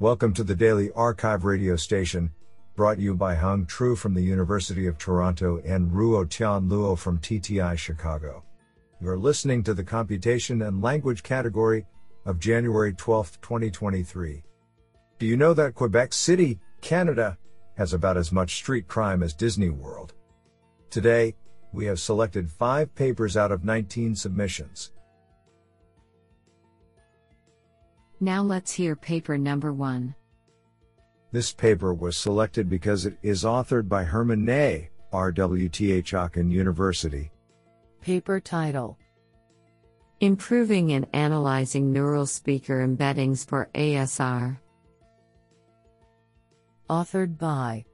Welcome to the Daily Archive radio station, brought you by Hung Tru from the University of Toronto and Ruo Tian Luo from TTI Chicago. You're listening to the Computation and Language category of January 12, 2023. Do you know that Quebec City, Canada, has about as much street crime as Disney World? Today, we have selected five papers out of 19 submissions. Now let's hear paper number one. This paper was selected because it is authored by Hermann Ney, RWTH Aachen University. Paper title Improving and Analyzing Neural Speaker Embeddings for ASR. Authored by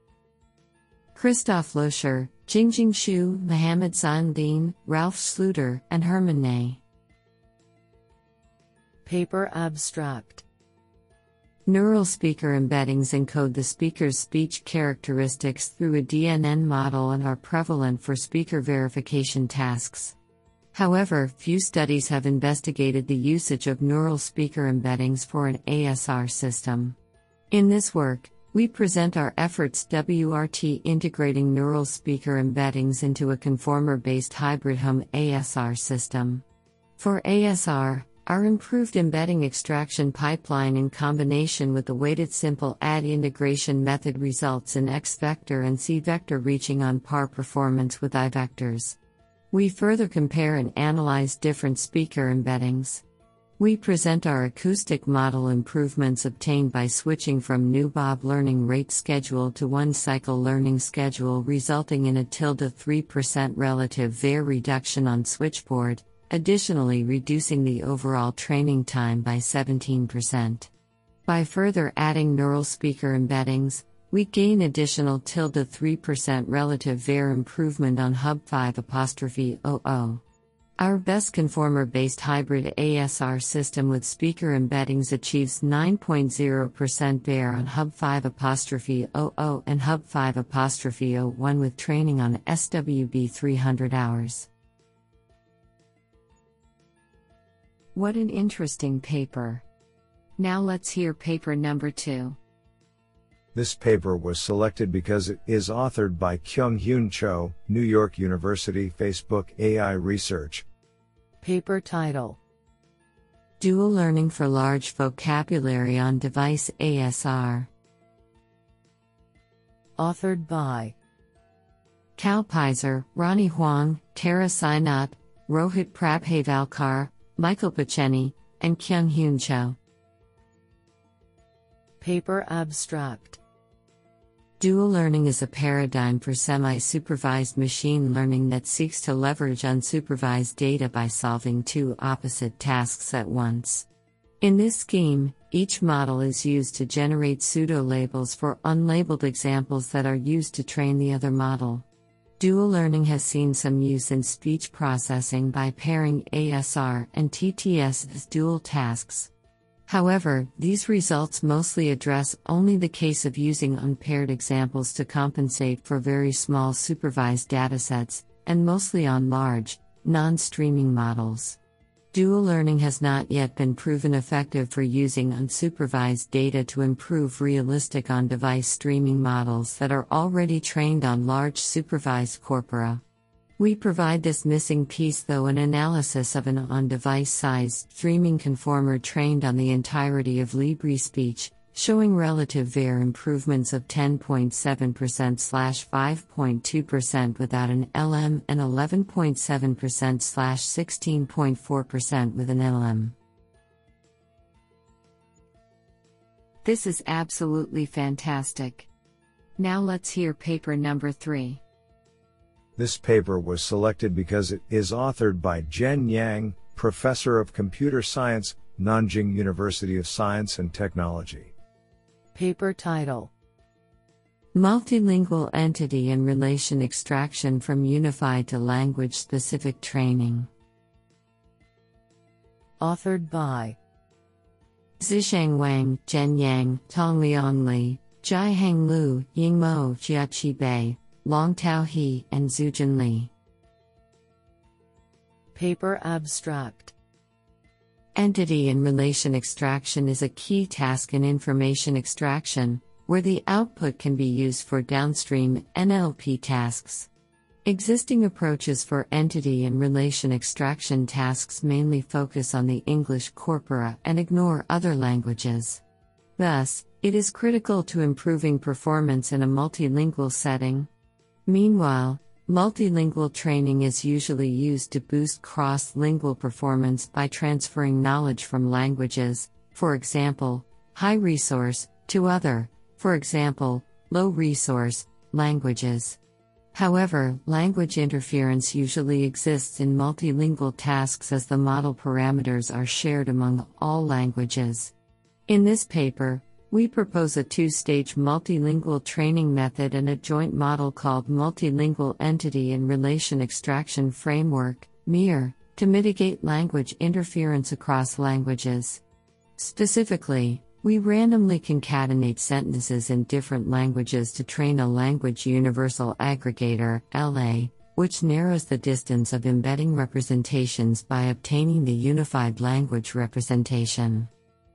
Christoph Loescher, Jingjing Xu, Mohammed Zandine, Ralf Schlüter, and Hermann Ney. Paper Abstract Neural speaker embeddings encode the speaker's speech characteristics through a DNN model and are prevalent for speaker verification tasks. However, few studies have investigated the usage of neural speaker embeddings for an ASR system. In this work, we present our efforts WRT integrating neural speaker embeddings into a conformer based hybrid hum ASR system. For ASR, our improved embedding extraction pipeline in combination with the weighted simple add integration method results in X vector and C vector reaching on par performance with I vectors. We further compare and analyze different speaker embeddings. We present our acoustic model improvements obtained by switching from Newbob learning rate schedule to one cycle learning schedule, resulting in a tilde 3% relative VAR reduction on switchboard, additionally reducing the overall training time by 17%. By further adding neural speaker embeddings, we gain additional tilde 3% relative VAR improvement on Hub 5 apostrophe 00. Our best conformer based hybrid ASR system with speaker embeddings achieves 9.0% VAR on Hub 5 apostrophe 00 and Hub 5 apostrophe 01 with training on SWB 300 hours. What an interesting paper. Now let's hear paper number two. This paper was selected because it is authored by Kyung Hyun Cho, New York University Facebook AI Research. Paper title Dual Learning for Large Vocabulary on Device ASR. Authored by Cal Peyser, Ronny Huang, Tara Sainath, Rohit Prabhavalkar, Michael Picheny, and Kyung Hyun Cho. Paper Abstract Dual learning is a paradigm for semi supervised machine learning that seeks to leverage unsupervised data by solving two opposite tasks at once. In this scheme, each model is used to generate pseudo labels for unlabeled examples that are used to train the other model. Dual learning has seen some use in speech processing by pairing ASR and TTS as dual tasks. However, these results mostly address only the case of using unpaired examples to compensate for very small supervised datasets, and mostly on large, non streaming models. Dual learning has not yet been proven effective for using unsupervised data to improve realistic on device streaming models that are already trained on large supervised corpora. We provide this missing piece though an analysis of an on device sized streaming conformer trained on the entirety of LibriSpeech, showing relative VAR improvements of 10.7% slash 5.2% without an LM and 11.7% slash 16.4% with an LM. This is absolutely fantastic. Now let's hear paper number three. This paper was selected because it is authored by Jen Yang, Professor of Computer Science, Nanjing University of Science and Technology. Paper title Multilingual Entity and Relation Extraction from Unified to Language Specific Training. Authored by Zisheng Wang, Jen Yang, Tongliang Li, Jiaheng Lu, Yingmo Jiaqi Bei, Longtao He, and Zujin Li. Paper Abstract Entity and relation extraction is a key task in information extraction, where the output can be used for downstream NLP tasks. Existing approaches for entity and relation extraction tasks mainly focus on the English corpora and ignore other languages. Thus, it is critical to improving performance in a multilingual setting. Meanwhile, multilingual training is usually used to boost cross lingual performance by transferring knowledge from languages, for example, high resource, to other, for example, low resource, languages. However, language interference usually exists in multilingual tasks as the model parameters are shared among all languages. In this paper, we propose a two stage multilingual training method and a joint model called Multilingual Entity and Relation Extraction Framework MIR, to mitigate language interference across languages. Specifically, we randomly concatenate sentences in different languages to train a Language Universal Aggregator LA, which narrows the distance of embedding representations by obtaining the unified language representation.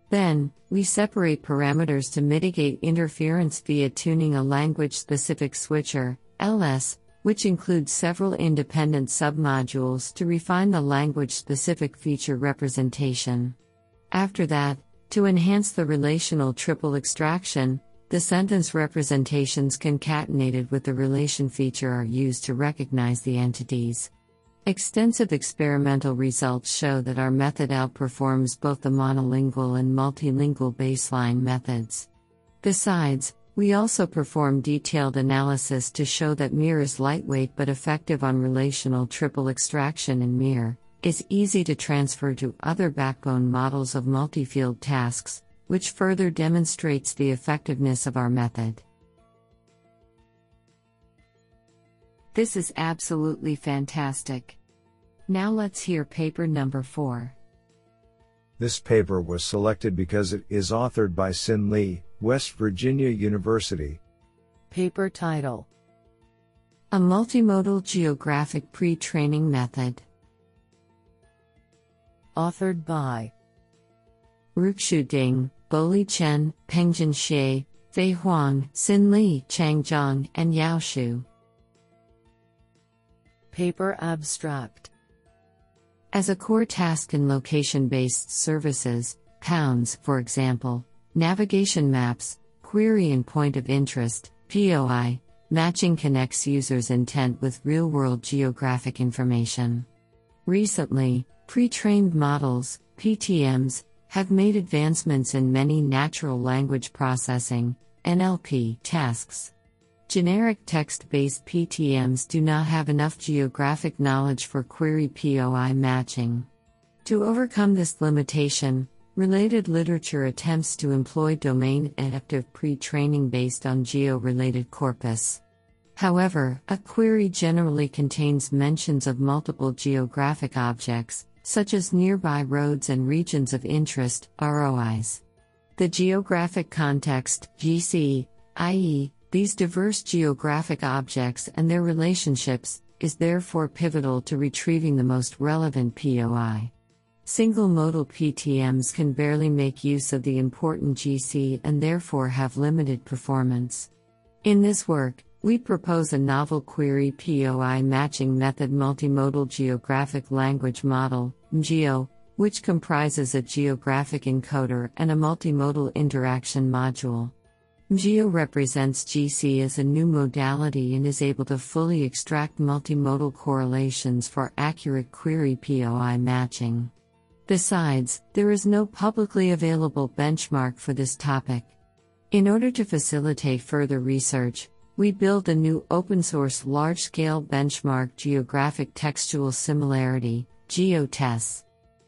Then, we separate parameters to mitigate interference via tuning a language specific switcher, LS, which includes several independent submodules to refine the language specific feature representation. After that, to enhance the relational triple extraction, the sentence representations concatenated with the relation feature are used to recognize the entities. Extensive experimental results show that our method outperforms both the monolingual and multilingual baseline methods. Besides, we also perform detailed analysis to show that MIR is lightweight but effective on relational triple extraction and MIR is easy to transfer to other backbone models of multi-field tasks, which further demonstrates the effectiveness of our method. This is absolutely fantastic. Now let's hear paper number 4. This paper was selected because it is authored by Xin Li, West Virginia University. Paper title A Multimodal Geographic Pre Training Method. Authored by Ruxu Ding, Boli Chen, Pengjin Xie, Fei Huang, Xin Li, Chang Zhang, and Yao Xu. Paper Abstract As a core task in location based services, pounds, for example, navigation maps, query and point of interest, POI, matching connects users' intent with real world geographic information. Recently, Pre trained models, PTMs, have made advancements in many natural language processing NLP tasks. Generic text based PTMs do not have enough geographic knowledge for query POI matching. To overcome this limitation, related literature attempts to employ domain adaptive pre training based on geo related corpus. However, a query generally contains mentions of multiple geographic objects, such as nearby roads and regions of interest, ROIs. The geographic context, GC, i.e., these diverse geographic objects and their relationships, is therefore pivotal to retrieving the most relevant POI. Single modal PTMs can barely make use of the important GC and therefore have limited performance. In this work, we propose a novel query POI matching method multimodal geographic language model, MGEO, which comprises a geographic encoder and a multimodal interaction module. MGEO represents GC as a new modality and is able to fully extract multimodal correlations for accurate query POI matching. Besides, there is no publicly available benchmark for this topic. In order to facilitate further research, we build a new open source large scale benchmark geographic textual similarity, GeoTES.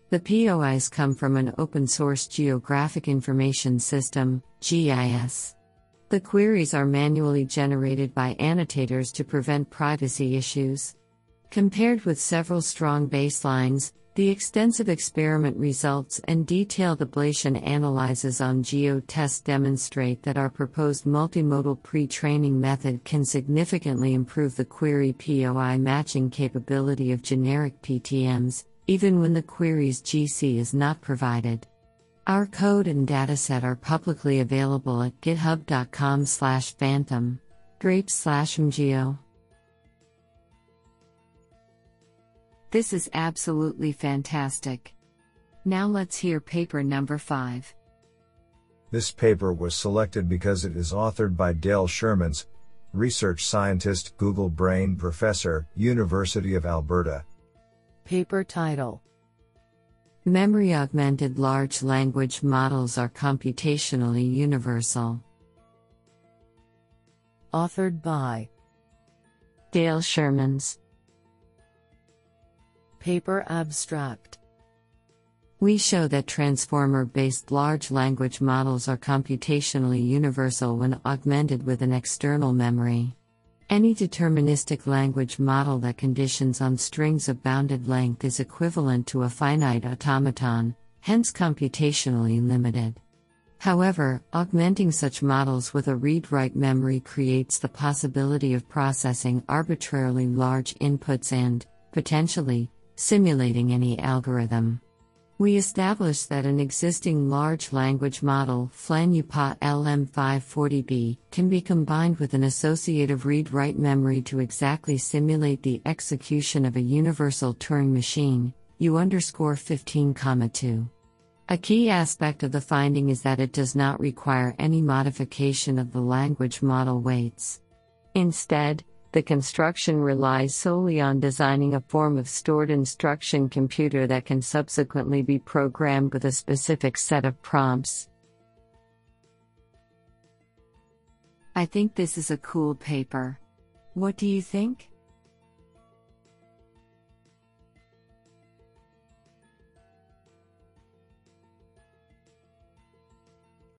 The POIs come from an open source geographic information system, GIS. The queries are manually generated by annotators to prevent privacy issues. Compared with several strong baselines, the extensive experiment results and detailed ablation analyses on GeoTES demonstrate that our proposed multimodal pre training method can significantly improve the query POI matching capability of generic PTMs, even when the query's GC is not provided. Our code and dataset are publicly available at github.com slash phantom, grapes slash mgeo. This is absolutely fantastic. Now let's hear paper number 5. This paper was selected because it is authored by Dale Schuurmans, research scientist, Google Brain professor, University of Alberta. Paper title Memory augmented large language models are computationally universal. Authored by Dale Schuurmans. Paper abstract We show that transformer based large language models are computationally universal when augmented with an external memory. Any deterministic language model that conditions on strings of bounded length is equivalent to a finite automaton, hence computationally limited. However, augmenting such models with a read write memory creates the possibility of processing arbitrarily large inputs and, potentially, simulating any algorithm. We established that an existing large language model, Flan-U-PaLM 540B, can be combined with an associative read write memory to exactly simulate the execution of a universal Turing machine, U underscore 15, 2. A key aspect of the finding is that it does not require any modification of the language model weights. Instead, the construction relies solely on designing a form of stored instruction computer that can subsequently be programmed with a specific set of prompts. I think this is a cool paper. What do you think?